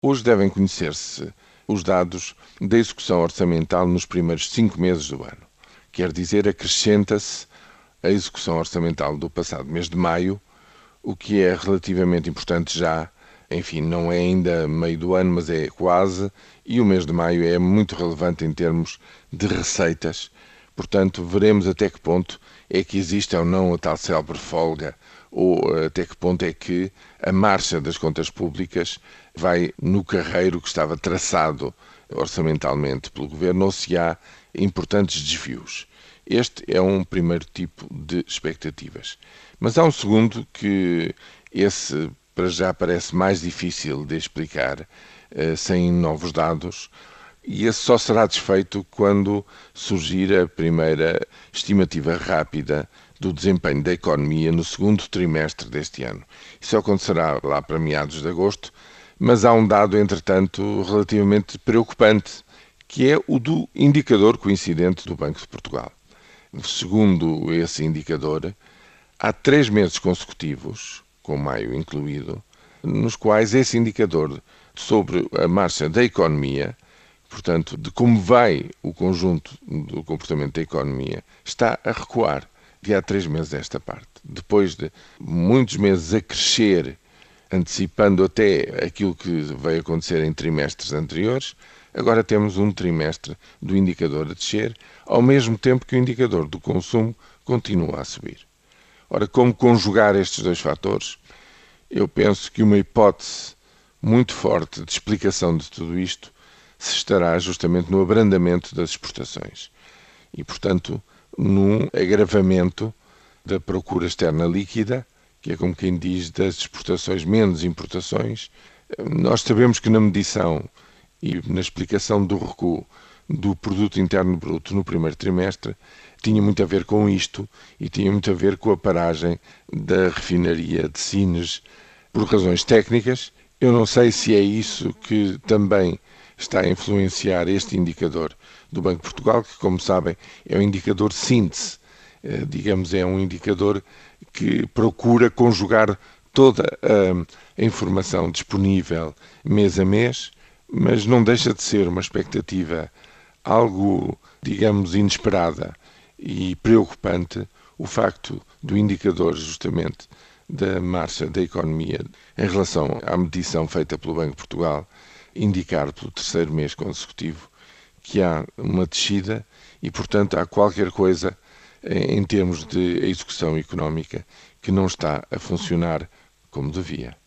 Hoje devem conhecer-se os dados da execução orçamental nos primeiros cinco meses do ano. Quer dizer, acrescenta-se a execução orçamental do passado mês de maio, o que é relativamente importante já. Enfim, não é ainda meio do ano, mas é quase, e o mês de maio é muito relevante em termos de receitas. Portanto, veremos até que ponto é que existe ou não a tal célebre folga, ou até que ponto é que a marcha das contas públicas vai no carreiro que estava traçado orçamentalmente pelo governo ou se há importantes desvios. Este é um primeiro tipo de expectativas. Mas há um segundo que esse para já parece mais difícil de explicar eh, sem novos dados, e esse só será desfeito quando surgir a primeira estimativa rápida do desempenho da economia no segundo trimestre deste ano. Isso acontecerá lá para meados de agosto, mas há um dado, entretanto, relativamente preocupante, que é o do indicador coincidente do Banco de Portugal. Segundo esse indicador, há três meses consecutivos, com maio incluído, nos quais esse indicador sobre a marcha da economia, portanto, de como vai o conjunto do comportamento da economia, está a recuar de há três meses esta parte. Depois de muitos meses a crescer antecipando até aquilo que veio acontecer em trimestres anteriores, agora temos um trimestre do indicador a descer, ao mesmo tempo que o indicador do consumo continua a subir. Ora, como conjugar estes dois fatores? Eu penso que uma hipótese muito forte de explicação de tudo isto se estará justamente no abrandamento das exportações e, portanto, num agravamento da procura externa líquida que é como quem diz das exportações menos importações, nós sabemos que na medição e na explicação do recuo do produto interno bruto no primeiro trimestre tinha muito a ver com isto e tinha muito a ver com a paragem da refinaria de Sines por razões técnicas. Eu não sei se é isso que também está a influenciar este indicador do Banco de Portugal, que, como sabem, é um indicador síntese. Eh, digamos, é um indicador que procura conjugar toda a informação disponível mês a mês, mas não deixa de ser uma expectativa algo, digamos, inesperada e preocupante o facto do indicador, justamente, da marcha da economia em relação à medição feita pelo Banco de Portugal indicar pelo terceiro mês consecutivo que há uma descida e, portanto, há qualquer coisa em termos de execução económica que não está a funcionar como devia.